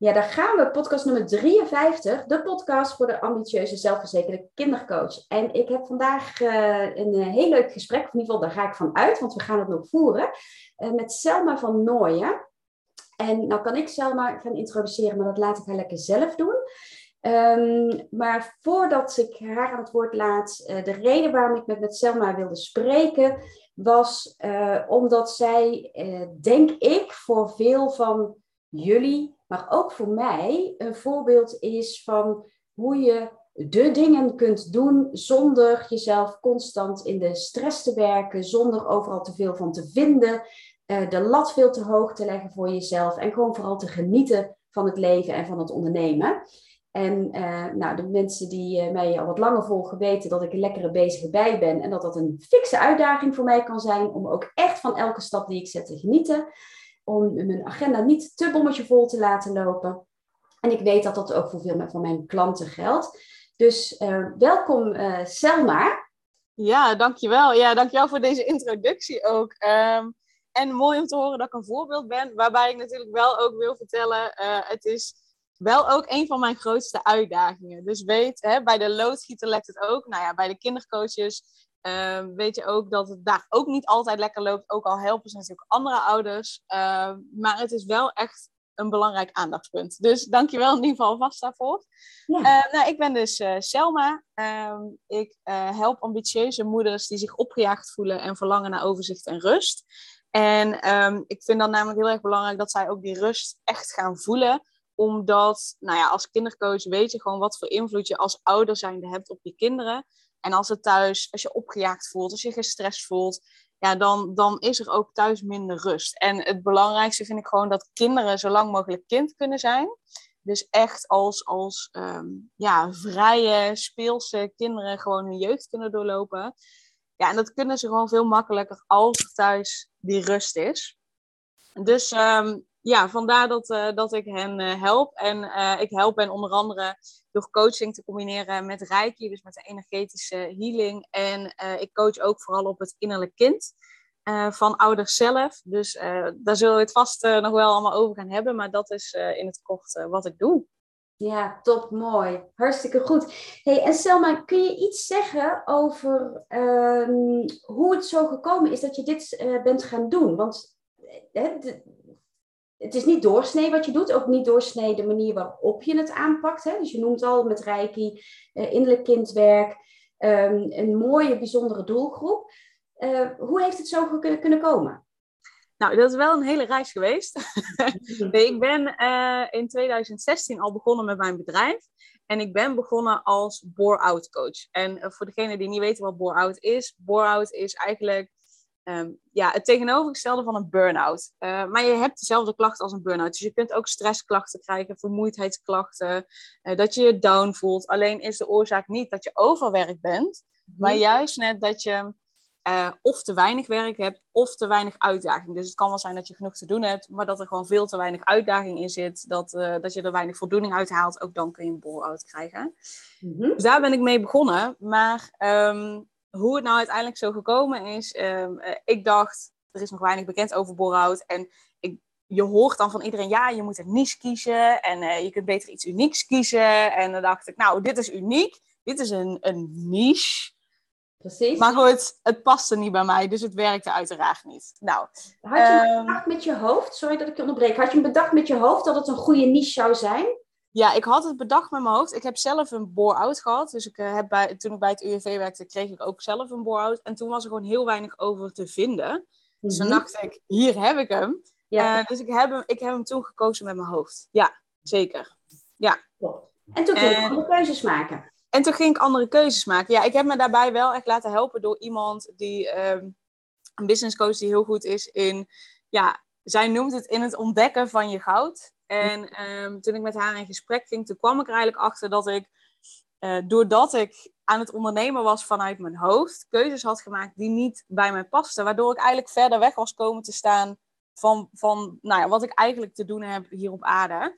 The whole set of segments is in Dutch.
Ja, daar gaan we. Podcast nummer 53. De podcast voor de ambitieuze, zelfverzekerde kindercoach. En ik heb vandaag uh, een uh, heel leuk gesprek. in ieder geval, daar ga ik van uit, want we gaan het nog voeren. Uh, met Selma van Nooyen. En nou kan ik Selma gaan introduceren, maar dat laat ik haar lekker zelf doen. Um, maar voordat ik haar aan het woord laat, de reden waarom ik met, met Selma wilde spreken, was omdat zij, denk ik, voor veel van jullie maar ook voor mij een voorbeeld is van hoe je de dingen kunt doen zonder jezelf constant in de stress te werken, zonder overal te veel van te vinden, eh, de lat veel te hoog te leggen voor jezelf en gewoon vooral te genieten van het leven en van het ondernemen. En uh, nou, de mensen die uh, mij al wat langer volgen weten dat ik een lekkere bezige bij ben en dat dat een fikse uitdaging voor mij kan zijn om ook echt van elke stap die ik zet te genieten om mijn agenda niet te bommetje vol te laten lopen. En ik weet dat dat ook voor veel van mijn klanten geldt. Dus uh, welkom uh, Selma. Ja, dankjewel. Ja, dankjewel voor deze introductie ook. Um, en mooi om te horen dat ik een voorbeeld ben. Waarbij ik natuurlijk wel ook wil vertellen, uh, het is wel ook een van mijn grootste uitdagingen. Dus weet, hè, bij de loodgieter lekt het ook. Nou ja, bij de kindercoaches Ehm, weet je ook dat het daar ook niet altijd lekker loopt. Ook al helpen ze natuurlijk andere ouders. Uh, maar het is wel echt een belangrijk aandachtspunt. Dus dankjewel in ieder geval vast daarvoor. Ja. Uh, nou, ik ben dus uh, Selma. Ehm, ik eh, help ambitieuze moeders die zich opgejaagd voelen en verlangen naar overzicht en rust. En um, ik vind dan namelijk heel erg belangrijk dat zij ook die rust echt gaan voelen omdat, nou ja, als kindercoach weet je gewoon wat voor invloed je als ouder zijnde hebt op je kinderen. En als het thuis, als je opgejaagd voelt, als je gestrest voelt, ja, dan, dan is er ook thuis minder rust. En het belangrijkste vind ik gewoon dat kinderen zo lang mogelijk kind kunnen zijn. Dus echt als, als um, ja, vrije, speelse kinderen gewoon hun jeugd kunnen doorlopen. Ja, en dat kunnen ze gewoon veel makkelijker als er thuis die rust is. Dus um, ja, vandaar dat, uh, dat ik hen uh, help. En uh, ik help hen onder andere door coaching te combineren met reiki, dus met de energetische healing. En ik coach ook vooral op het innerlijk kind van ouders zelf. Dus daar zullen we het vast nog wel allemaal over gaan hebben. Maar dat is in het kort wat ik doe. Ja, top, mooi. Hartstikke goed. Hey, en Selma, kun je iets zeggen over um, hoe het zo gekomen is dat je dit bent gaan doen? Want het is niet doorsnee wat je doet, ook niet doorsnee de manier waarop je het aanpakt. Hè? Dus je noemt al met Reiki, uh, innerlijk kindwerk, um, een mooie, bijzondere doelgroep. Uh, hoe heeft het zo kunnen komen? Nou, dat is wel een hele reis geweest. nee, ik ben uh, in 2016 al begonnen met mijn bedrijf. En ik ben begonnen als bore-out coach. En voor degenen die niet weten wat bore-out is, bore-out is eigenlijk Um, ja, het tegenovergestelde van een burn-out. Uh, maar je hebt dezelfde klachten als een burn-out. Dus je kunt ook stressklachten krijgen, vermoeidheidsklachten, uh, dat je je down voelt. Alleen is de oorzaak niet dat je overwerk bent, maar mhm. juist net dat je uh, of te weinig werk hebt of te weinig uitdaging. Dus het kan wel zijn dat je genoeg te doen hebt, maar dat er gewoon veel te weinig uitdaging in zit, dat, dat je er weinig voldoening uit haalt. Ook dan kun je een bore-out krijgen. Mm -hmm. Dus daar ben ik mee begonnen. Maar um, hoe het nou uiteindelijk zo gekomen is, um, uh, ik dacht, er is nog weinig bekend over borhout. En ik, je hoort dan van iedereen, ja, je moet een niche kiezen en uh, je kunt beter iets unieks kiezen. En dan dacht ik, nou, dit is uniek, dit is een, een niche. Precies. Maar goed, het paste niet bij mij, dus het werkte uiteraard niet. Nou, Had je um, bedacht met je hoofd? Sorry dat ik je onderbreek. Had je bedacht met je hoofd dat het een goede niche zou zijn? Ja, ik had het bedacht met mijn hoofd. Ik heb zelf een bore-out gehad. Dus ik, uh, heb bij, toen ik bij het UWV werkte, kreeg ik ook zelf een bore-out. En toen was er gewoon heel weinig over te vinden. Dus mm -hmm. toen dacht ik, hier heb ik hem. Ja. Uh, dus ik heb hem, ik heb hem toen gekozen met mijn hoofd. Ja, zeker. Ja. En toen ging je andere keuzes maken. En toen ging ik andere keuzes maken. Ja, ik heb me daarbij wel echt laten helpen door iemand die... Um, een business coach die heel goed is in... Ja, zij noemt het in het ontdekken van je goud. En um, toen ik met haar in gesprek ging, toen kwam ik er eigenlijk achter dat ik, uh, doordat ik aan het ondernemen was vanuit mijn hoofd, keuzes had gemaakt die niet bij mij pasten. Waardoor ik eigenlijk verder weg was komen te staan van, van nou ja, wat ik eigenlijk te doen heb hier op aarde.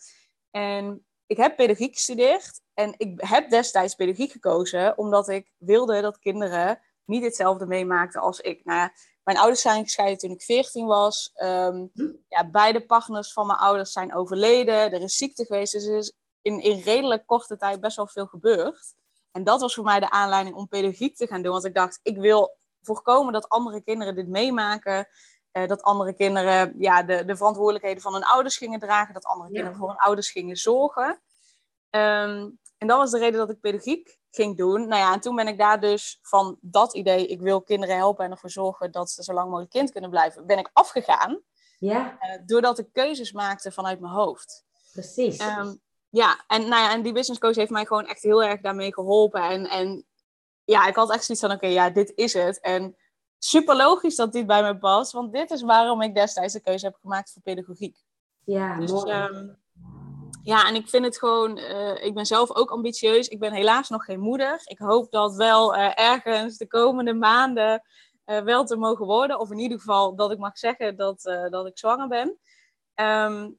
En ik heb pedagogiek gestudeerd en ik heb destijds pedagogiek gekozen omdat ik wilde dat kinderen niet hetzelfde meemaakten als ik. Nou ja, mijn ouders zijn gescheiden toen ik 14 was. Ehm, Hm. ja, beide partners van mijn ouders zijn overleden. Er is ziekte geweest. Dus er is in, in redelijk korte tijd best wel veel gebeurd. En dat was voor mij de aanleiding om pedagogiek te gaan doen. Want ik dacht, ik wil voorkomen dat andere kinderen dit meemaken. Eh, dat andere kinderen ja, de, de verantwoordelijkheden van hun ouders gingen dragen. Dat andere Ja. kinderen voor hun ouders gingen zorgen. Ehm, en dat was de reden dat ik pedagogiek ging doen. Nou ja, en toen ben ik daar dus van dat idee, ik wil kinderen helpen en ervoor zorgen dat ze zo lang mogelijk kind kunnen blijven, ben ik afgegaan. Ja, eh, doordat ik keuzes maakte vanuit mijn hoofd. precies. Ehm, ja, en, nou ja, en die business coach heeft mij gewoon echt heel erg daarmee geholpen. En, en ja, ik had echt zoiets van, oké, ja, dit is het. En super logisch dat dit bij me past, want dit is waarom ik destijds de keuze heb gemaakt voor pedagogiek. ja, Dus mooi. ehm, ja, en ik vind het gewoon, eh, ik ben zelf ook ambitieus. Ik ben helaas nog geen moeder. Ik hoop dat wel eh, ergens de komende maanden eh, wel te mogen worden. Of in ieder geval dat ik mag zeggen dat, dat ik zwanger ben. Ehm,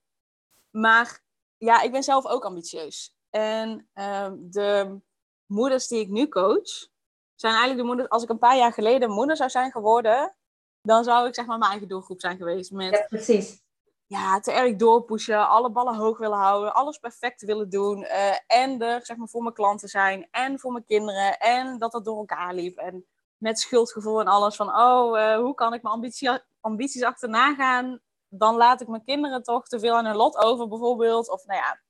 maar ja, ik ben zelf ook ambitieus. En ehm, de moeders die ik nu coach, zijn eigenlijk de moeders, als ik een paar jaar geleden moeder zou zijn geworden, dan zou ik zeg maar mijn eigen doelgroep zijn geweest. Met Ja, precies. Ja, te erg doorpushen, alle ballen hoog willen houden, alles perfect willen doen. eh, en er zeg maar, voor mijn klanten zijn en voor mijn kinderen. En dat dat door elkaar liep. En met schuldgevoel en alles van, oh, eh, hoe kan ik mijn ambitie, ambities achterna gaan? Dan laat ik mijn kinderen toch te veel aan hun lot over, bijvoorbeeld. Of nou ja,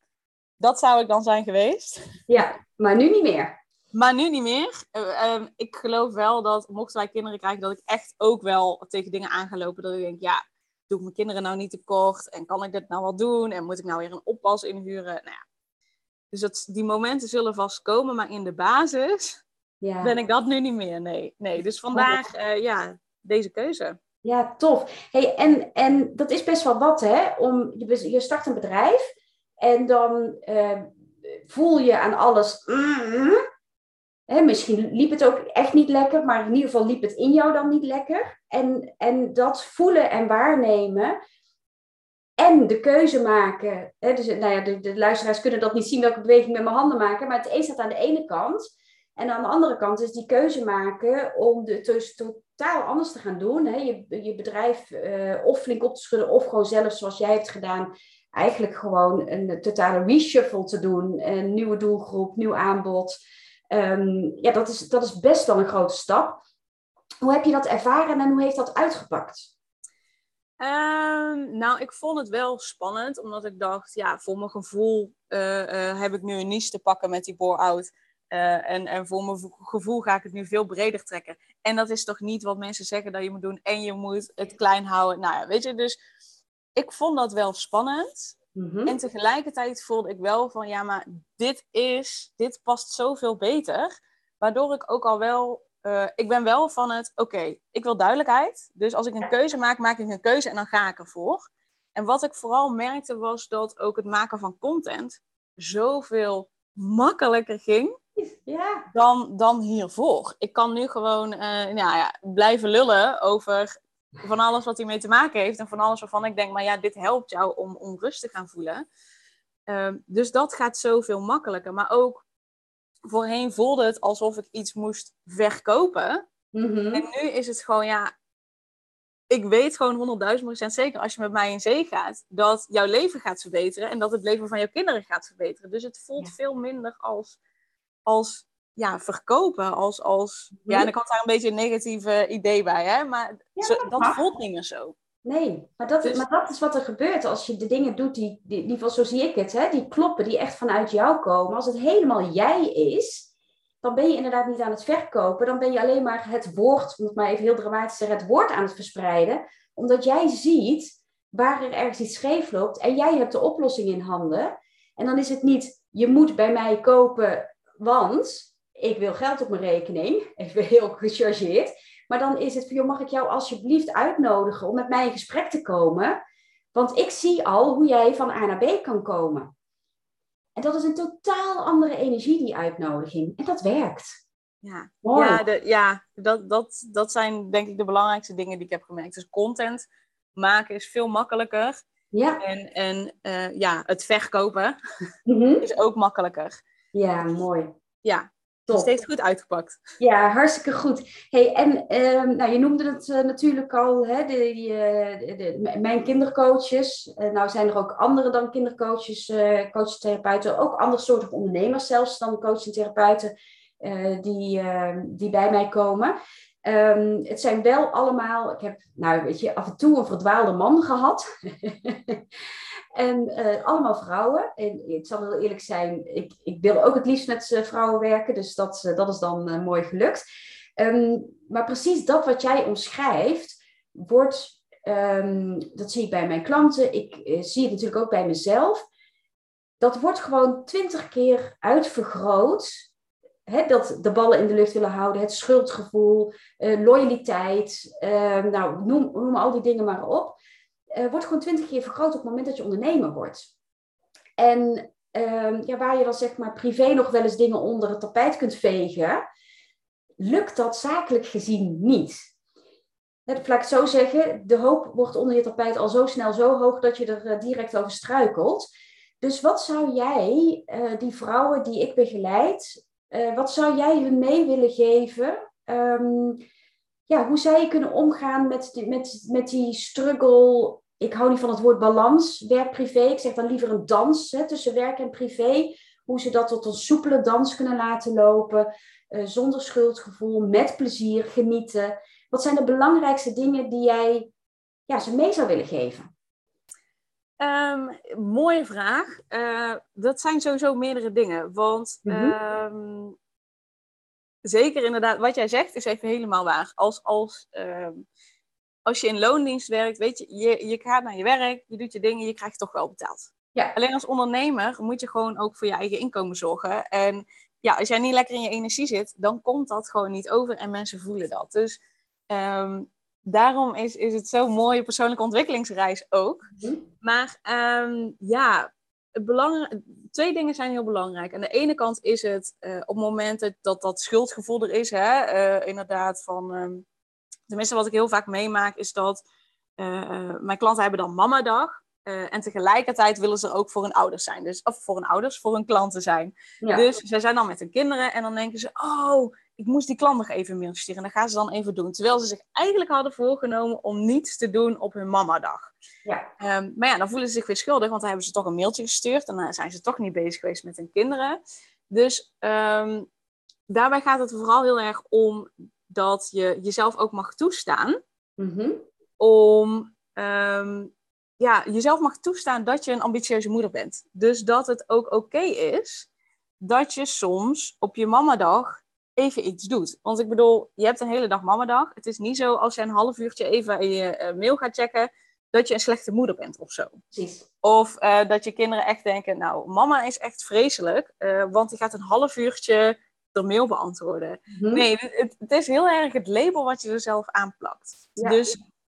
dat zou ik dan zijn geweest. Ja, maar nu niet meer. Maar nu niet meer. Eh, ehm, ik geloof wel dat, mochten wij kinderen krijgen, dat ik echt ook wel tegen dingen aan ga lopen. Dat ik denk, ja, doe ik mijn kinderen nou niet tekort? En kan ik dit nou wel doen? En moet ik nou weer een oppas inhuren? Nou ja. Dus dat, die momenten zullen vast komen, maar in de basis Ja. ben ik dat nu niet meer. Nee, nee. Dus vandaar, eh, ja, deze keuze. Ja, tof. Hey, en, en dat is best wel wat, hè? Om, je, je start een bedrijf en dan eh, voel je aan alles. mm, misschien liep het ook echt niet lekker, maar in ieder geval liep het in jou dan niet lekker. En, en dat voelen en waarnemen en de keuze maken. Dus, nou ja, de, de luisteraars kunnen dat niet zien welke beweging met mijn handen maken, maar het een staat aan de ene kant. En aan de andere kant is die keuze maken om de, dus totaal anders te gaan doen. Je, je bedrijf eh, of flink op te schudden, of gewoon zelf zoals jij hebt gedaan, eigenlijk gewoon een totale reshuffle te doen. Een nieuwe doelgroep, nieuw aanbod. Ehm, ja, dat is, dat is best wel een grote stap. Hoe heb je dat ervaren en hoe heeft dat uitgepakt? Ehm, nou, ik vond het wel spannend, omdat ik dacht, ja, voor mijn gevoel eh, eh, heb ik nu een niche te pakken met die bore-out. Eh, en, en voor mijn vo- gevoel ga ik het nu veel breder trekken. En dat is toch niet wat mensen zeggen dat je moet doen. En je moet het klein houden. Nou ja, weet je, dus ik vond dat wel spannend. Mhm. En tegelijkertijd voelde ik wel van, ja, maar dit is, dit past zoveel beter. Waardoor ik ook al wel, eh, ik ben wel van het, oké, ik wil duidelijkheid. Dus als ik een keuze maak, maak ik een keuze en dan ga ik ervoor. En wat ik vooral merkte was dat ook het maken van content zoveel makkelijker ging Ja, dan, dan hiervoor. Ik kan nu gewoon eh, nou ja, blijven lullen over van alles wat hiermee te maken heeft. En van alles waarvan ik denk, maar ja, dit helpt jou om, om rust te gaan voelen. Ehm, dus dat gaat zoveel makkelijker. Maar ook voorheen voelde het alsof ik iets moest verkopen. Mhm. En nu is het gewoon, ja, ik weet gewoon 100.000 procent zeker als je met mij in zee gaat, dat jouw leven gaat verbeteren en dat het leven van jouw kinderen gaat verbeteren. Dus het voelt Ja. veel minder als, als ja, verkopen, als, als ja, en ik had daar een beetje een negatieve idee bij, hè, maar Ja, zo- dat mag. voelt niet meer zo. Nee, maar dat, Dus- maar dat is wat er gebeurt als je de dingen doet die, die, in ieder geval zo zie ik het, hè, die kloppen, die echt vanuit jou komen. Als het helemaal jij is, dan ben je inderdaad niet aan het verkopen. Dan ben je alleen maar het woord, om het maar even heel dramatisch te zeggen, het woord aan het verspreiden. Omdat jij ziet waar er ergens iets scheef loopt en jij hebt de oplossing in handen. En dan is het niet, je moet bij mij kopen, want ik wil geld op mijn rekening. Even heel gechargeerd. Maar dan is het van, joh, mag ik jou alsjeblieft uitnodigen om met mij in gesprek te komen? Want ik zie al hoe jij van A naar B kan komen. En dat is een totaal andere energie, die uitnodiging. En dat werkt. Ja, Mooi. ja, de, ja dat, dat, dat zijn denk ik de belangrijkste dingen die ik heb gemerkt. Dus content maken is veel makkelijker. Ja. En, en eh, ja, het verkopen Mhm. is ook makkelijker. Ja, mooi. Ja, Top. Steeds goed uitgepakt. Ja, hartstikke goed. Hey, en ehm, nou, je noemde het uh, natuurlijk al, hè, de, de, de, mijn kindercoaches. Uh, nou zijn er ook andere dan kindercoaches, uh, coaches, therapeuten, ook andere soorten ondernemers zelfs dan coaches en therapeuten die, ehm, die bij mij komen. Um, het zijn wel allemaal, ik heb nou weet je, af en toe een verdwaalde man gehad. En uh, allemaal vrouwen. En ik zal heel eerlijk zijn, ik, ik wil ook het liefst met uh, vrouwen werken. Dus dat, uh, dat is dan mooi gelukt. Um, maar precies dat wat jij omschrijft, wordt, um, dat zie ik bij mijn klanten. Ik zie het natuurlijk ook bij mezelf. Dat wordt gewoon twintig keer uitvergroot. He, dat de ballen in de lucht willen houden, het schuldgevoel, loyaliteit, ehm, nou, noem, noem al die dingen maar op uh, wordt gewoon twintig keer vergroot op het moment dat je ondernemer wordt. En uh, ja, waar je dan zeg maar privé nog wel eens dingen onder het tapijt kunt vegen, lukt dat zakelijk gezien niet. Net, laat ik het zo zeggen, de hoop wordt onder je tapijt al zo snel zo hoog dat je er uh, direct over struikelt. Dus wat zou jij, uh, die vrouwen die ik begeleid, wat zou jij hun mee willen geven? Um, ja, hoe zij kunnen omgaan met die, met, met die struggle ik hou niet van het woord balans, werk-privé. Ik zeg dan liever een dans hè, tussen werk en privé. Hoe ze dat tot een soepele dans kunnen laten lopen. Uh, zonder schuldgevoel, met plezier, genieten. Wat zijn de belangrijkste dingen die jij ja, ze mee zou willen geven? Um, mooie vraag. Uh, dat zijn sowieso meerdere dingen. Want um, zeker inderdaad, wat jij zegt is even helemaal waar. Als, als um, als je in loondienst werkt, weet je, je, je gaat naar je werk, je doet je dingen, je krijgt toch wel betaald. Ja. Alleen als ondernemer moet je gewoon ook voor je eigen inkomen zorgen. En ja, als jij niet lekker in je energie zit, dan komt dat gewoon niet over en mensen voelen dat. Dus um, daarom is, is het zo'n mooie persoonlijke ontwikkelingsreis ook. Mhm. Maar um, ja, het twee dingen zijn heel belangrijk. Aan de ene kant is het uh, op het moment dat dat schuldgevoel er is, hè, uh, inderdaad van... Um, tenminste wat ik heel vaak meemaak, is dat uh, mijn klanten hebben dan mamadag. Uh, en tegelijkertijd willen ze ook voor hun ouders zijn. Dus, of voor hun ouders, voor hun klanten zijn. Dus zij zijn dan met hun kinderen en dan denken ze... Oh, ik moest die klant nog even een mailtje sturen. En dat gaan ze dan even doen. Terwijl ze zich eigenlijk hadden voorgenomen om niets te doen op hun mamadag. Ja. Um, maar ja, dan voelen ze zich weer schuldig, want dan hebben ze toch een mailtje gestuurd. En dan zijn ze toch niet bezig geweest met hun kinderen. Dus um, daarbij gaat het vooral heel erg om dat je jezelf ook mag toestaan mm-hmm. om um, ja, jezelf mag toestaan dat je een ambitieuze moeder bent. Dus dat het ook oké is dat je soms op je mamadag even iets doet. Want ik bedoel, je hebt een hele dag mamadag. Het is niet zo als je een half uurtje even in je uh, mail gaat checken, dat je een slechte moeder bent of zo. Precies. Of uh, dat je kinderen echt denken, nou, mama is echt vreselijk, uh, want die gaat een half uurtje de mail beantwoorden. Mhm. Nee, het, het, is heel erg het label wat je er zelf aanplakt. Dus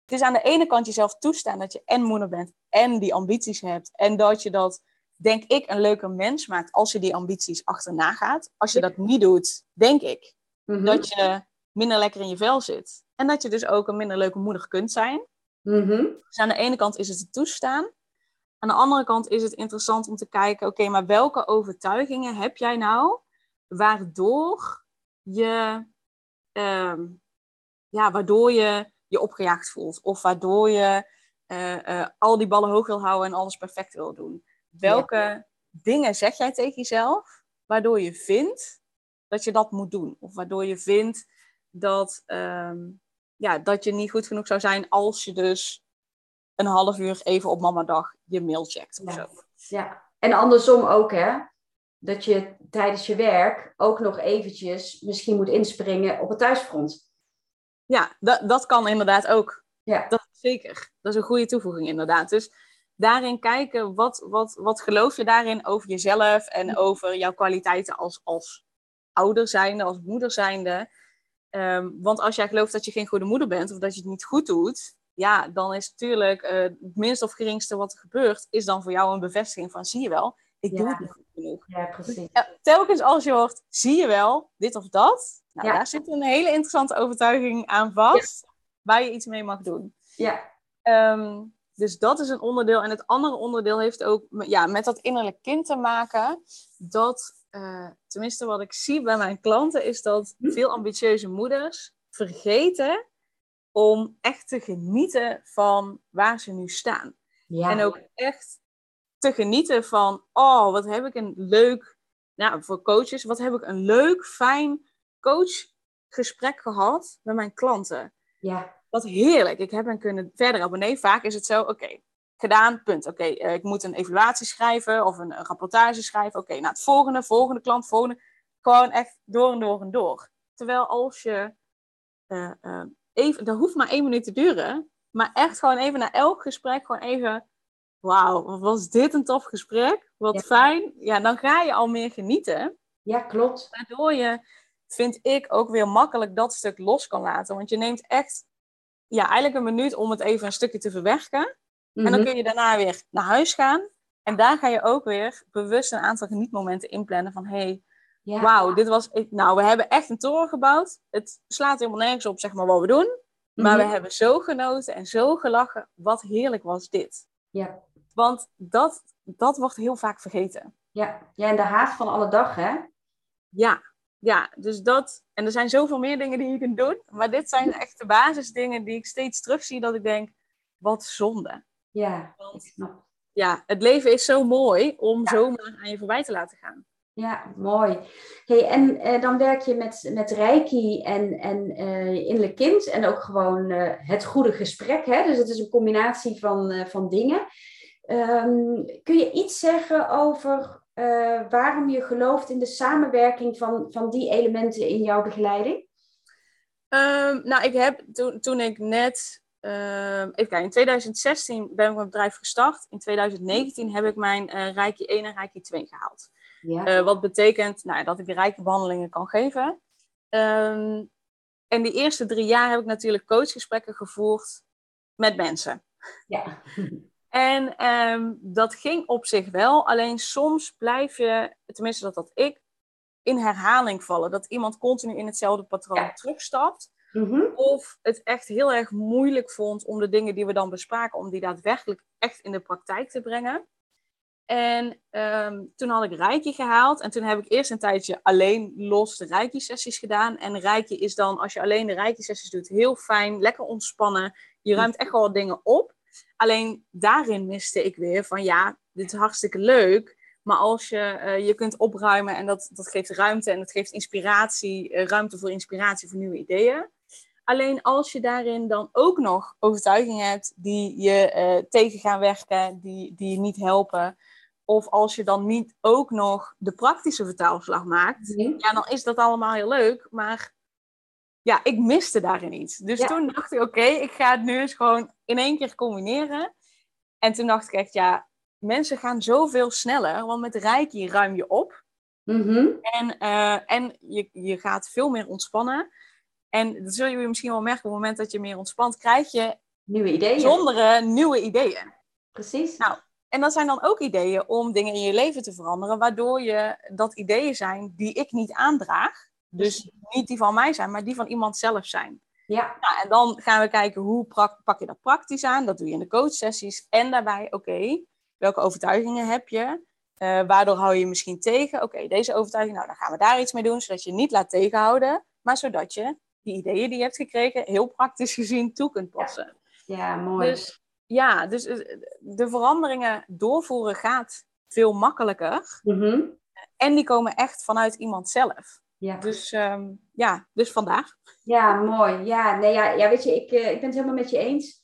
het is aan de ene kant jezelf toestaan dat je en moeder bent en die ambities hebt. En dat je dat, denk ik, een leuker mens maakt als je die ambities achterna gaat. Als je dat niet doet, denk ik mhm. dat je minder lekker in je vel zit. En dat je dus ook een minder leuke moeder kunt zijn. Mhm. Dus aan de ene kant is het het toestaan. Aan de andere kant is het interessant om te kijken, oké, maar welke overtuigingen heb jij nou waardoor je, uh, ja, waardoor je je opgejaagd voelt. Of waardoor je uh, uh, al die ballen hoog wil houden en alles perfect wil doen. Welke dingen zeg jij tegen jezelf waardoor je vindt dat je dat moet doen? Of waardoor je vindt dat, um, ja, dat je niet goed genoeg zou zijn als je dus een half uur even op mamadag je mail checkt of ja. zo. Ja, en andersom ook hè dat je tijdens je werk ook nog eventjes misschien moet inspringen op het thuisfront. Ja, dat, dat kan inderdaad ook. Ja. Dat zeker. Dat is een goede toevoeging inderdaad. Dus daarin kijken, wat, wat, wat geloof je daarin over jezelf en over jouw kwaliteiten als, als ouder zijnde, als moeder zijnde. Um, want als jij gelooft dat je geen goede moeder bent of dat je het niet goed doet, ja, dan is natuurlijk uh, het minst of geringste wat er gebeurt, is dan voor jou een bevestiging van zie je wel, ik doe het niet goed genoeg. Ja, precies. telkens als je hoort, zie je wel, dit of dat. Nou, daar zit een hele interessante overtuiging aan vast, waar je iets mee mag doen. Ja. Um, dus dat is een onderdeel. En het andere onderdeel heeft ook ja, met dat innerlijk kind te maken. Dat, uh, tenminste wat ik zie bij mijn klanten, is dat hm? veel ambitieuze moeders vergeten om echt te genieten van waar ze nu staan. Ja. En ook echt te genieten van, oh, wat heb ik een leuk, nou, voor coaches, wat heb ik een leuk, fijn coachgesprek gehad met mijn klanten. Ja. Wat heerlijk. Ik heb hen kunnen verder abonneren. Vaak is het zo, oké, gedaan, punt. Oké, eh, ik moet een evaluatie schrijven of een, een rapportage schrijven. Oké, nou het volgende, volgende klant, volgende. Gewoon echt door en door en door. Terwijl als je uh, uh, even, dat hoeft maar één minuut te duren. Maar echt gewoon even na elk gesprek gewoon even wauw, wat was dit een tof gesprek? Wat fijn. Ja, dan ga je al meer genieten. Ja, klopt. Waardoor je, vind ik, ook weer makkelijk dat stuk los kan laten. Want je neemt echt, ja, eigenlijk een minuut om het even een stukje te verwerken. En dan mhm. kun je daarna weer naar huis gaan. En daar ga je ook weer bewust een aantal genietmomenten inplannen van, hey, ja. wauw, dit was, nou, we hebben echt een toren gebouwd. Het slaat helemaal nergens op, zeg maar, wat we doen. Maar mhm. we hebben zo genoten en zo gelachen. Wat heerlijk was dit. Ja. Want dat, dat wordt heel vaak vergeten. Ja. ja, en de haast van alle dag, hè? Ja, ja, dus dat. En er zijn zoveel meer dingen die je kunt doen. Maar dit zijn echt de basisdingen die ik steeds terugzie. Dat ik denk, wat zonde. Ja, Want, Ja, het leven is zo mooi om ja. zomaar aan je voorbij te laten gaan. Ja, mooi. Hey, en eh, dan werk je met, met Reiki en, en uh, innerlijk kind en ook gewoon uh, het goede gesprek. Hè? Dus het is een combinatie van, van dingen. Um, kun je iets zeggen over uh, waarom je gelooft in de samenwerking van, van die elementen in jouw begeleiding? Um, nou, ik heb toen, toen ik net, uh, even kijken, in 2016 ben ik mijn bedrijf gestart. In 2019 heb ik mijn uh, Reiki 1 en Reiki 2 gehaald. Ja. Uh, wat betekent nou, dat ik Reiki behandelingen kan geven. Um, en die eerste drie jaar heb ik natuurlijk coachgesprekken gevoerd met mensen. Ja. En ehm, dat ging op zich wel, alleen soms blijf je, tenminste dat had ik, in herhaling vallen. Dat iemand continu in hetzelfde patroon terugstapt. Mhm. Of het echt heel erg moeilijk vond om de dingen die we dan bespraken, om die daadwerkelijk echt in de praktijk te brengen. En ehm, toen had ik Reiki gehaald. En toen heb ik eerst een tijdje alleen los de Reiki-sessies gedaan. En Reiki is dan, als je alleen de Reiki-sessies doet, heel fijn, lekker ontspannen. Je ruimt echt wel wat dingen op. Alleen daarin miste ik weer van ja, dit is hartstikke leuk. Maar als je uh, je kunt opruimen en dat, dat geeft ruimte en dat geeft inspiratie, uh, ruimte voor inspiratie voor nieuwe ideeën. Alleen als je daarin dan ook nog overtuigingen hebt die je uh, tegen gaan werken, die, die je niet helpen. Of als je dan niet ook nog de praktische vertaalslag maakt, mhm. ja, dan is dat allemaal heel leuk. Maar ja, ik miste daarin iets. Dus toen dacht ik, oké, ik ga het nu eens gewoon in één keer combineren. En toen dacht ik echt, ja, mensen gaan zoveel sneller, want met Reiki ruim je op. Mhm. En, uh, en je, je gaat veel meer ontspannen. En dat zul je misschien wel merken, op het moment dat je meer ontspant, krijg je nieuwe ideeën. Zondere nieuwe ideeën. Precies. Nou, en dat zijn dan ook ideeën om dingen in je leven te veranderen, waardoor je dat ideeën zijn die ik niet aandraag. Dus niet die van mij zijn, maar die van iemand zelf zijn. Ja. Nou, en dan gaan we kijken hoe pak je dat praktisch aan. Dat doe je in de coachsessies. En daarbij, oké, welke overtuigingen heb je? Uh, waardoor hou je je misschien tegen? Oké, deze overtuiging, nou dan gaan we daar iets mee doen, zodat je niet laat tegenhouden, maar zodat je die ideeën die je hebt gekregen heel praktisch gezien toe kunt passen. Ja, ja mooi. Dus ja, dus eh, de veranderingen doorvoeren gaat veel makkelijker. Mm En die komen echt vanuit iemand zelf. Ja. Dus um, ja, dus vandaag. Ja, mooi. Ja, nee, ja, ja weet je, ik, uh, ik ben het helemaal met je eens.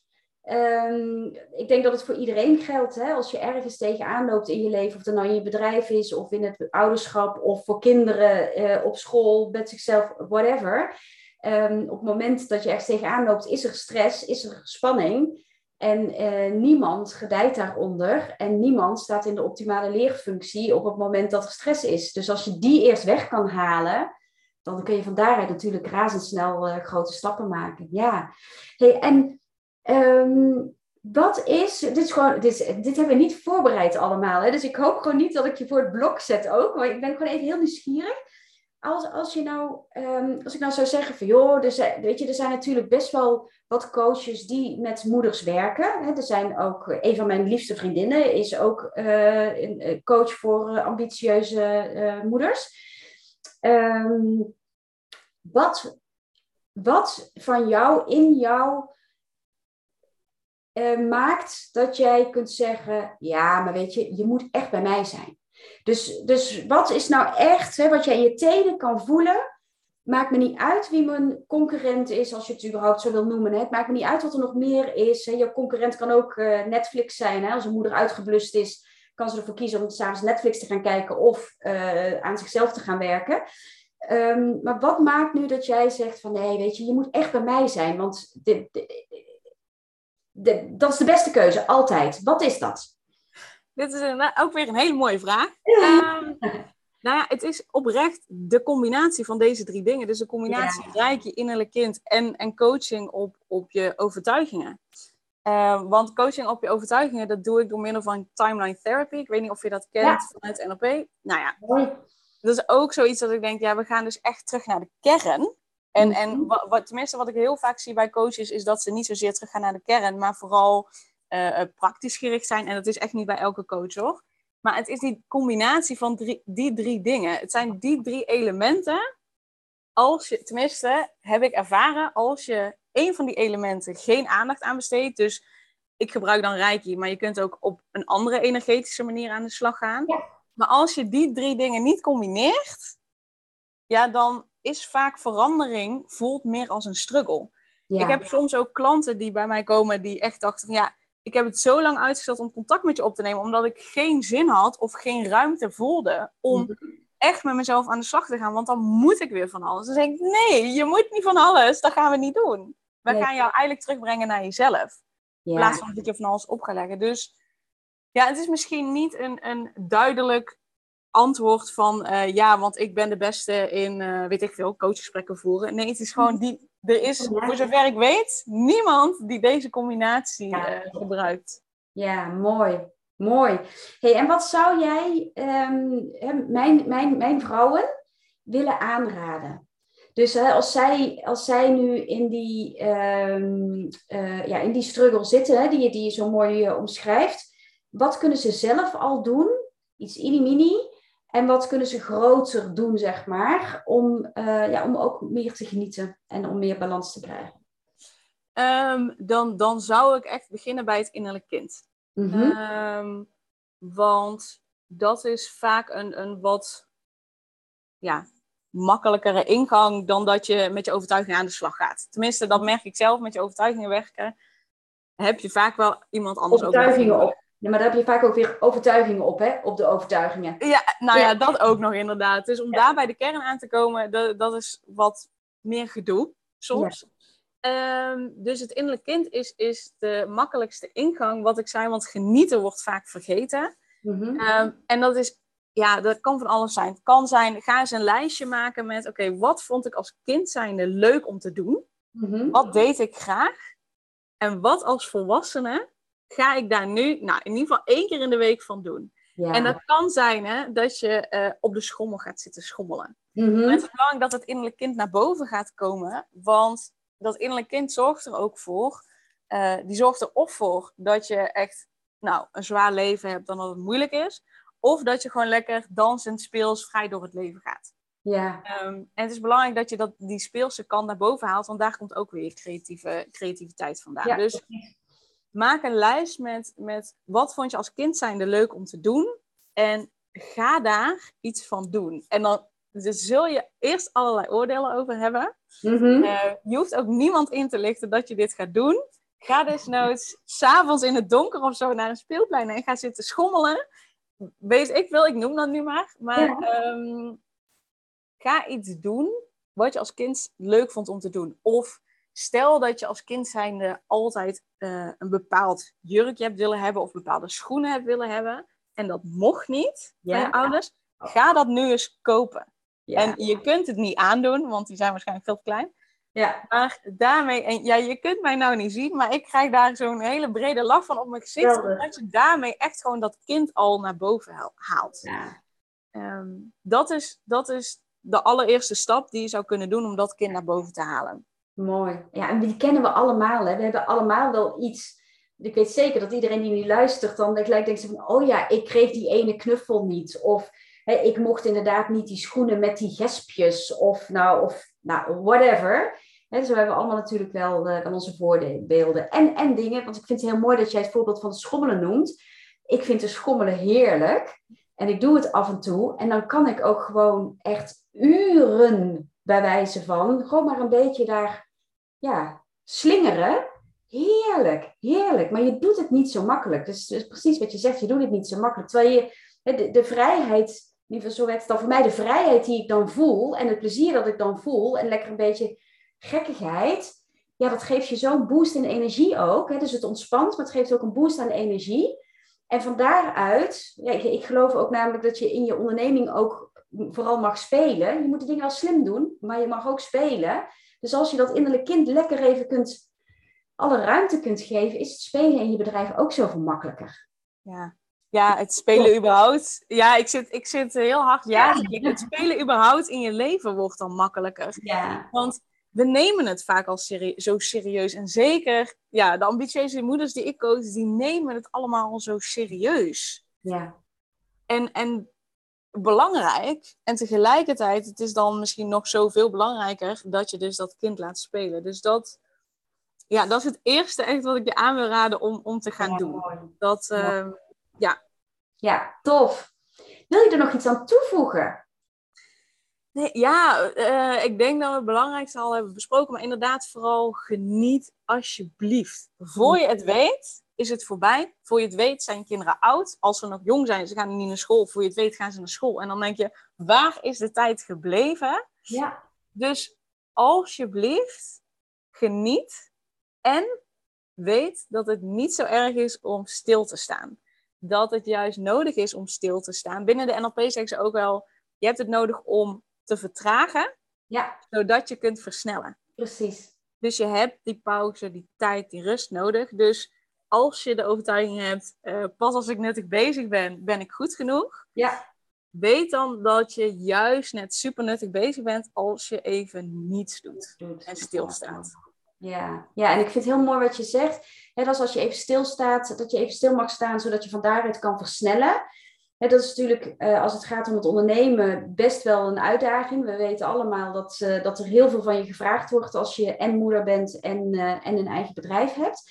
Um, ik denk dat het voor iedereen geldt. Hè? Als je ergens tegenaan loopt in je leven, of het nou in je bedrijf is, of in het ouderschap, of voor kinderen uh, op school, met zichzelf, whatever. Um, op het moment dat je ergens tegenaan loopt, is er stress, is er spanning. En uh, niemand gedijt daaronder en niemand staat in de optimale leerfunctie op het moment dat er stress is. Dus als je die eerst weg kan halen, dan kun je van daaruit natuurlijk razendsnel uh, grote stappen maken. Ja. Hey, en um, wat is, dit, is gewoon, dit, dit hebben we niet voorbereid allemaal, hè? dus ik hoop gewoon niet dat ik je voor het blok zet ook, maar ik ben gewoon even heel nieuwsgierig. Als, als, je nou, ehm, als ik nou zou zeggen van joh, er zijn, weet je, er zijn natuurlijk best wel wat coaches die met moeders werken. Hè. Er zijn ook, eh, een van mijn liefste vriendinnen is ook uh, een coach voor ambitieuze moeders. Ehm, wat, wat van jou in jou maakt dat jij kunt zeggen, ja, maar weet je, je moet echt bij mij zijn. Dus, dus wat is nou echt, hè, wat je in je tenen kan voelen, maakt me niet uit wie mijn concurrent is, als je het überhaupt zo wil noemen. Hè. Het maakt me niet uit wat er nog meer is. Hè. Je concurrent kan ook uh, Netflix zijn. Hè. Als een moeder uitgeblust is, kan ze ervoor kiezen om s'avonds Netflix te gaan kijken of uh, aan zichzelf te gaan werken. Um, maar wat maakt nu dat jij zegt van nee, weet je, je moet echt bij mij zijn, want dit, dat is de beste keuze, altijd. Wat is dat? Dit is een, ook weer een hele mooie vraag. Um, nou ja, het is oprecht de combinatie van deze drie dingen. Dus de combinatie ja. rijk je innerlijk kind en, en coaching op, op je overtuigingen. Uh, want coaching op je overtuigingen, dat doe ik door middel van timeline therapy. Ik weet niet of je dat kent ja. vanuit NLP. Nou ja, dat is ook zoiets dat ik denk, ja, we gaan dus echt terug naar de kern. En, en wat, wat, tenminste, wat ik heel vaak zie bij coaches, is dat ze niet zozeer terug gaan naar de kern, maar vooral uh, praktisch gericht zijn. En dat is echt niet bij elke coach hoor. Maar het is die combinatie van drie, die drie dingen. Het zijn die drie elementen. Als je, tenminste, heb ik ervaren, als je één van die elementen geen aandacht aan besteedt. Dus ik gebruik dan Reiki, maar je kunt ook op een andere energetische manier aan de slag gaan. Ja. Maar als je die drie dingen niet combineert, ja, dan is vaak verandering voelt meer als een struggle. Ja. Ik heb soms ook klanten die bij mij komen die echt dachten van ja, ik heb het zo lang uitgesteld om contact met je op te nemen, omdat ik geen zin had of geen ruimte voelde om mhm. echt met mezelf aan de slag te gaan. Want dan moet ik weer van alles. Dan zeg ik, nee, je moet niet van alles. Dat gaan we niet doen. We gaan jou eigenlijk terugbrengen naar jezelf. In plaats van dat ik je van alles op ga leggen. Dus ja, het is misschien niet een, een duidelijk antwoord van uh, ja, want ik ben de beste in, uh, weet ik veel, coachgesprekken voeren. Nee, het is gewoon die, er is, voor zover ik weet, niemand die deze combinatie ja. uh, gebruikt. Ja, mooi. Mooi. Hey, en wat zou jij um, mijn, mijn, mijn vrouwen willen aanraden? Dus uh, als, zij, als zij nu in die, um, uh, ja, in die struggle zitten, hè, die, die je zo mooi uh, omschrijft, wat kunnen ze zelf al doen? Iets mini-mini, en wat kunnen ze groter doen, zeg maar, om, uh, ja, om ook meer te genieten en om meer balans te krijgen? Um, dan, dan zou ik echt beginnen bij het innerlijk kind. Mm -hmm. um, want dat is vaak een, een wat ja, makkelijkere ingang dan dat je met je overtuiging aan de slag gaat. Tenminste, dat merk ik zelf met je overtuigingen werken. Heb je vaak wel iemand anders overtuigingen op ja, maar daar heb je vaak ook weer overtuigingen op, hè? Op de overtuigingen. Ja, nou ja, dat ook nog inderdaad. Dus om daar bij de kern aan te komen, dat, dat is wat meer gedoe soms. Ja. Um, dus het innerlijk kind is, is de makkelijkste ingang, wat ik zei, want genieten wordt vaak vergeten. Mm -hmm. um, en dat is, ja, dat kan van alles zijn. Het kan zijn, ga eens een lijstje maken met, oké, okay, wat vond ik als kind zijnde leuk om te doen? Mm -hmm. Wat deed ik graag? En wat als volwassene ga ik daar nu, nou in ieder geval één keer in de week van doen. Ja. En dat kan zijn hè, dat je uh, op de schommel gaat zitten schommelen. Mm -hmm. Het is belangrijk dat het innerlijk kind naar boven gaat komen, want dat innerlijk kind zorgt er ook voor, uh, die zorgt er of voor dat je echt nou, een zwaar leven hebt dan dat het moeilijk is, of dat je gewoon lekker dansend, speels, vrij door het leven gaat. Ja. Um, en het is belangrijk dat je dat, die speelse kant naar boven haalt, want daar komt ook weer creatieve, creativiteit vandaan. Ja. Dus maak een lijst met, met wat vond je als kind zijnde leuk om te doen. En ga daar iets van doen. En dan dus zul je eerst allerlei oordelen over hebben. Mm-hmm. uh, je hoeft ook niemand in te lichten dat je dit gaat doen. Ga desnoods s'avonds in het donker of zo naar een speelplein en ga zitten schommelen. Wees ik wil, ik noem dat nu maar. Maar ja. um, ga iets doen wat je als kind leuk vond om te doen. Of Stel dat je als kind zijnde altijd uh, een bepaald jurkje hebt willen hebben of bepaalde schoenen hebt willen hebben. En dat mocht niet ja. bij je ouders. Ga dat nu eens kopen. Ja. En je kunt het niet aandoen, want die zijn waarschijnlijk veel te klein. Ja. Maar daarmee, en ja, je kunt mij nou niet zien, maar ik krijg daar zo'n hele brede lach van op mijn gezicht. Omdat je daarmee echt gewoon dat kind al naar boven haalt. Ja. Um, dat, is, dat is de allereerste stap die je zou kunnen doen om dat kind naar boven te halen. Mooi. Ja, en die kennen we allemaal. Hè? We hebben allemaal wel iets. Ik weet zeker dat iedereen die nu luistert, dan gelijk denkt van, oh ja, ik kreeg die ene knuffel niet. Of hè, ik mocht inderdaad niet die schoenen met die gespjes. Of nou, of nou, whatever. Hè, zo hebben we allemaal natuurlijk wel, uh, onze voorbeelden. En, en dingen, want ik vind het heel mooi dat jij het voorbeeld van schommelen noemt. Ik vind de schommelen heerlijk. En ik doe het af en toe. En dan kan ik ook gewoon echt uren bij wijze van gewoon maar een beetje daar ja, slingeren. Heerlijk, heerlijk. Maar je doet het niet zo makkelijk. Dus, dus precies wat je zegt, je doet het niet zo makkelijk. Terwijl je de, de vrijheid, in ieder geval zo werkt het dan voor mij, de vrijheid die ik dan voel en het plezier dat ik dan voel en lekker een beetje gekkigheid, ja, dat geeft je zo'n boost in energie ook. Hè? Dus het ontspant, maar het geeft ook een boost aan energie. En van daaruit, ja, ik geloof ook namelijk dat je in je onderneming ook vooral mag spelen. Je moet de dingen wel slim doen, maar je mag ook spelen. Dus als je dat innerlijk kind lekker even kunt, alle ruimte kunt geven, is het spelen in je bedrijf ook zoveel makkelijker. Ja, ja het spelen überhaupt. Ja, ik zit, ik zit heel hard ja. Het spelen überhaupt in je leven wordt dan makkelijker. Ja. Want we nemen het vaak al zo serieus. En zeker, ja, de ambitieuze moeders die ik coach, die nemen het allemaal al zo serieus. Ja. En, en belangrijk. En tegelijkertijd, het is dan misschien nog zoveel belangrijker dat je dus dat kind laat spelen. Dus dat, ja, dat is het eerste echt wat ik je aan wil raden om, om te gaan doen. Dat, uh, ja. Ja, tof. Wil je er nog iets aan toevoegen? Nee, ja, uh, ik denk dat we het belangrijkste al hebben besproken. Maar inderdaad, vooral geniet alsjeblieft. Voor je het weet, is het voorbij. Voor je het weet zijn kinderen oud. Als ze nog jong zijn, ze gaan niet naar school. Voor je het weet gaan ze naar school. En dan denk je, waar is de tijd gebleven? Ja. Dus alsjeblieft, geniet. En weet dat het niet zo erg is om stil te staan. Dat het juist nodig is om stil te staan. Binnen de NLP zeggen ze ook wel, je hebt het nodig om te vertragen. Ja. Zodat je kunt versnellen. Precies. Dus je hebt die pauze, die tijd, die rust nodig. Dus als je de overtuiging hebt, uh, pas als ik nuttig bezig ben, ben ik goed genoeg. Ja. Weet dan dat je juist net super nuttig bezig bent als je even niets doet, en stilstaat. Ja. ja, en ik vind het heel mooi wat je zegt. He, dat als je even stilstaat, dat je even stil mag staan, zodat je van daaruit kan versnellen. He, dat is natuurlijk, uh, als het gaat om het ondernemen, best wel een uitdaging. We weten allemaal dat, uh, dat er heel veel van je gevraagd wordt als je en moeder bent en, en een eigen bedrijf hebt.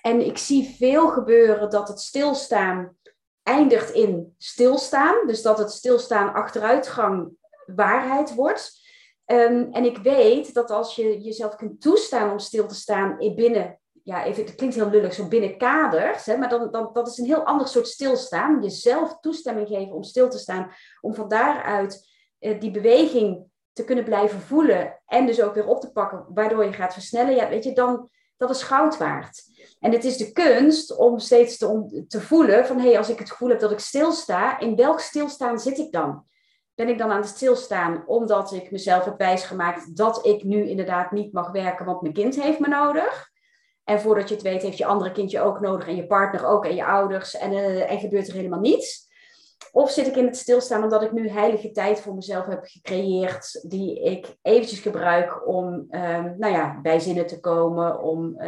En ik zie veel gebeuren dat het stilstaan eindigt in stilstaan. Dus dat het stilstaan achteruitgang waarheid wordt. Um, en ik weet dat als je jezelf kunt toestaan om stil te staan binnen, ja, even, het klinkt heel lullig, zo binnen kaders, hè, maar dan, dan, dat is een heel ander soort stilstaan. Jezelf toestemming geven om stil te staan, om van daaruit uh, die beweging te kunnen blijven voelen en dus ook weer op te pakken, waardoor je gaat versnellen. Ja, weet je, dan, dat is goud waard. En het is de kunst om steeds te, te voelen van, hé, hey, als ik het gevoel heb dat ik stilsta, in welk stilstaan zit ik dan? Ben ik dan aan het stilstaan omdat ik mezelf heb wijsgemaakt dat ik nu inderdaad niet mag werken, want mijn kind heeft me nodig? En voordat je het weet, heeft je andere kindje ook nodig en je partner ook en je ouders en, uh, en gebeurt er helemaal niets. Of zit ik in het stilstaan omdat ik nu heilige tijd voor mezelf heb gecreëerd, die ik eventjes gebruik om um, nou ja, bij zinnen te komen, om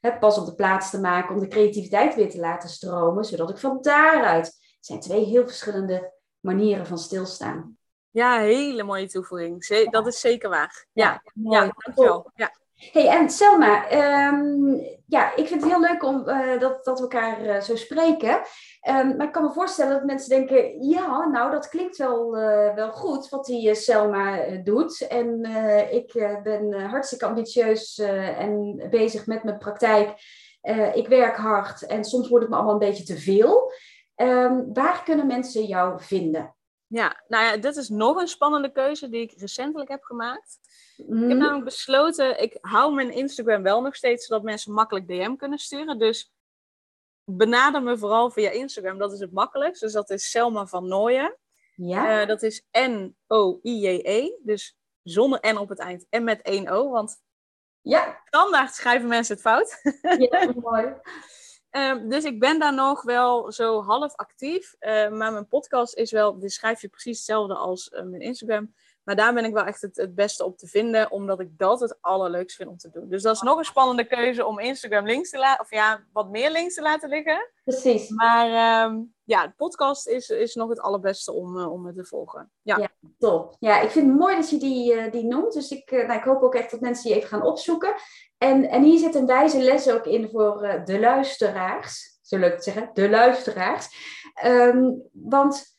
uh, pas op de plaats te maken, om de creativiteit weer te laten stromen, zodat ik van daaruit. Het zijn twee heel verschillende manieren van stilstaan. Ja, hele mooie toevoeging. Dat is zeker waar. Ja, ja, ja dankjewel. Ja hey, en Selma, um, ja, ik vind het heel leuk om, uh, dat, dat we elkaar uh, zo spreken. Um, maar ik kan me voorstellen dat mensen denken, ja, nou, dat klinkt wel, uh, wel goed wat die Selma doet. En ik ben hartstikke ambitieus en bezig met mijn praktijk. ik werk hard en soms wordt het me allemaal een beetje te veel. Um, waar kunnen mensen jou vinden? Ja, nou ja, dit is nog een spannende keuze die ik recentelijk heb gemaakt. Ik heb mhm. namelijk besloten, ik hou mijn Instagram wel nog steeds, zodat mensen makkelijk DM kunnen sturen. Dus benader me vooral via Instagram, dat is het makkelijkst. Dus dat is Selma van Nooyen. Ja. Uh, dat is N-O-I-J-E, dus zonder N op het eind en met één O, want ja. standaard schrijven mensen het fout. Ja, mooi. Um, dus ik ben daar nog wel zo half actief. Uh, maar mijn podcast is wel, dus schrijf je precies hetzelfde als uh, mijn Instagram. Maar daar ben ik wel echt het, het beste op te vinden, omdat ik dat het allerleukst vind om te doen. Dus dat is nog een spannende keuze om Instagram links te laten, of ja, wat meer links te laten liggen. Precies. Maar ehm, ja, de podcast is, is nog het allerbeste om, uh, om het te volgen. Ja. ja. top. Ja, ik vind het mooi dat je die, uh, die noemt. Dus ik, uh, nou, ik hoop ook echt dat mensen die even gaan opzoeken. En, en hier zit een wijze les ook in voor de luisteraars. Zo leuk te zeggen, de luisteraars. Um, want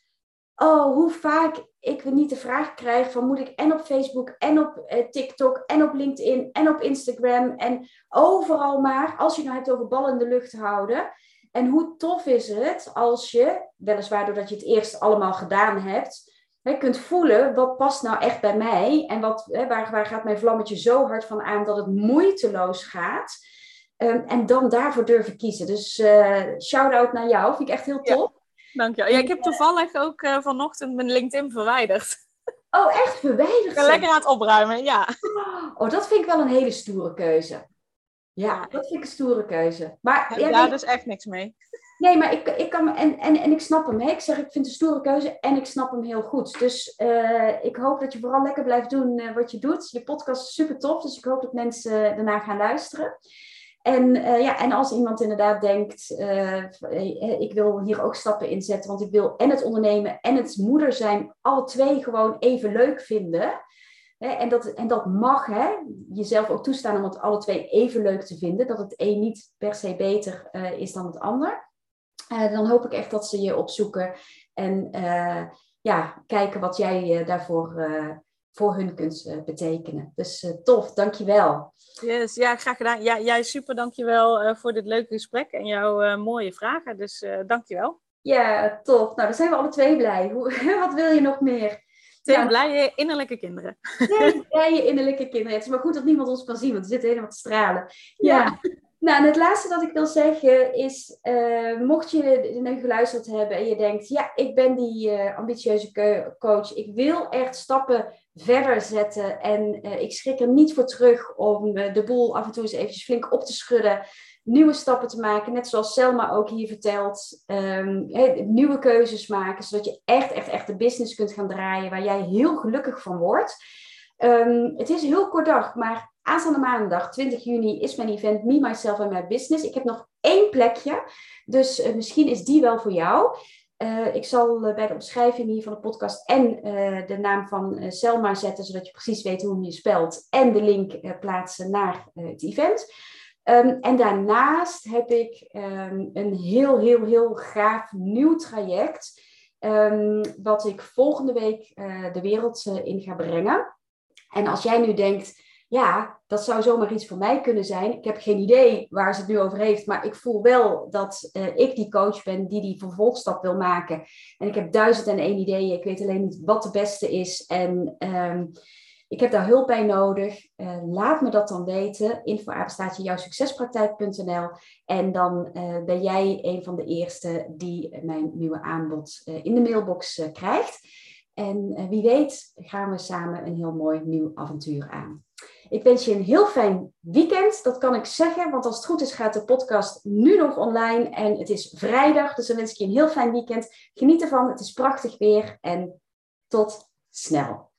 oh, hoe vaak ik niet de vraag krijg van moet ik en op Facebook en op eh, TikTok en op LinkedIn en op Instagram en overal maar, als je nou hebt over ballen in de lucht houden. En hoe tof is het als je, weliswaar doordat je het eerst allemaal gedaan hebt, hè, kunt voelen wat past nou echt bij mij en wat, hè, waar, waar gaat mijn vlammetje zo hard van aan dat het moeiteloos gaat. Um, en dan daarvoor durven kiezen. Dus uh, shout-out naar jou, vind ik echt heel tof. Ja. Dank je. Ja, ik heb toevallig ook uh, vanochtend mijn LinkedIn verwijderd. Oh, echt verwijderd? Ik ben lekker aan het opruimen, ja. Oh, dat vind ik wel een hele stoere keuze. Ja, dat vind ik een stoere keuze. Maar, ja, daar dus echt niks mee. Nee, maar ik, ik kan en, en, en ik snap hem. Hè. Ik zeg, ik vind het een stoere keuze en ik snap hem heel goed. Dus uh, ik hoop dat je vooral lekker blijft doen uh, wat je doet. Je podcast is super tof, dus ik hoop dat mensen daarna gaan luisteren. En, uh, ja, en als iemand inderdaad denkt, uh, ik wil hier ook stappen in zetten, want ik wil en het ondernemen en het moeder zijn, alle twee gewoon even leuk vinden. Hè, en, dat, en dat mag, hè, jezelf ook toestaan om het alle twee even leuk te vinden, dat het een niet per se beter is dan het ander. dan hoop ik echt dat ze je opzoeken en ja, kijken wat jij daarvoor voor hun kunt betekenen. Dus tof, dankjewel. Yes, ja, graag gedaan. Ja, jij super, dankjewel uh, voor dit leuke gesprek en jouw uh, mooie vragen. Dus uh, dankjewel. Ja, tof. Nou, dan zijn we alle twee blij. Hoe, wat wil je nog meer? Twee ja. blije innerlijke kinderen. Twee blije innerlijke kinderen. Het is maar goed dat niemand ons kan zien, want we zitten helemaal te stralen. Ja. ja. Nou, en het laatste dat ik wil zeggen is, uh, mocht je nu geluisterd hebben en je denkt, ja, ik ben die uh, ambitieuze coach, ik wil echt stappen verder zetten en uh, ik schrik er niet voor terug om de boel af en toe eens eventjes flink op te schudden, nieuwe stappen te maken, net zoals Selma ook hier vertelt, he, nieuwe keuzes maken, zodat je echt, echt, echt de business kunt gaan draaien waar jij heel gelukkig van wordt. Um, het is heel kort dag, maar Aanstaande maandag, 20 juni, is mijn event Me, Myself and My Business. Ik heb nog één plekje, dus uh, misschien is die wel voor jou. Uh, ik zal uh, bij de omschrijving hier van de podcast en de naam van Selma zetten, zodat je precies weet hoe je spelt. En de link plaatsen naar het event. Um, en daarnaast heb ik um, een heel, heel, heel gaaf nieuw traject. Um, wat ik volgende week de wereld in ga brengen. En als jij nu denkt, ja, dat zou zomaar iets voor mij kunnen zijn. Ik heb geen idee waar ze het nu over heeft, maar ik voel wel dat uh, ik die coach ben die die vervolgstap wil maken. En ik heb duizend en één ideeën. Ik weet alleen niet wat de beste is. En um, ik heb daar hulp bij nodig. Uh, laat me dat dan weten. Info jouw succespraktijk.nl En dan uh, ben jij een van de eerste die mijn nieuwe aanbod in de mailbox krijgt. En wie weet gaan we samen een heel mooi nieuw avontuur aan. Ik wens je een heel fijn weekend. Dat kan ik zeggen, want als het goed is gaat de podcast nu nog online. En het is vrijdag, dus dan wens ik je een heel fijn weekend. Geniet ervan, het is prachtig weer en tot snel.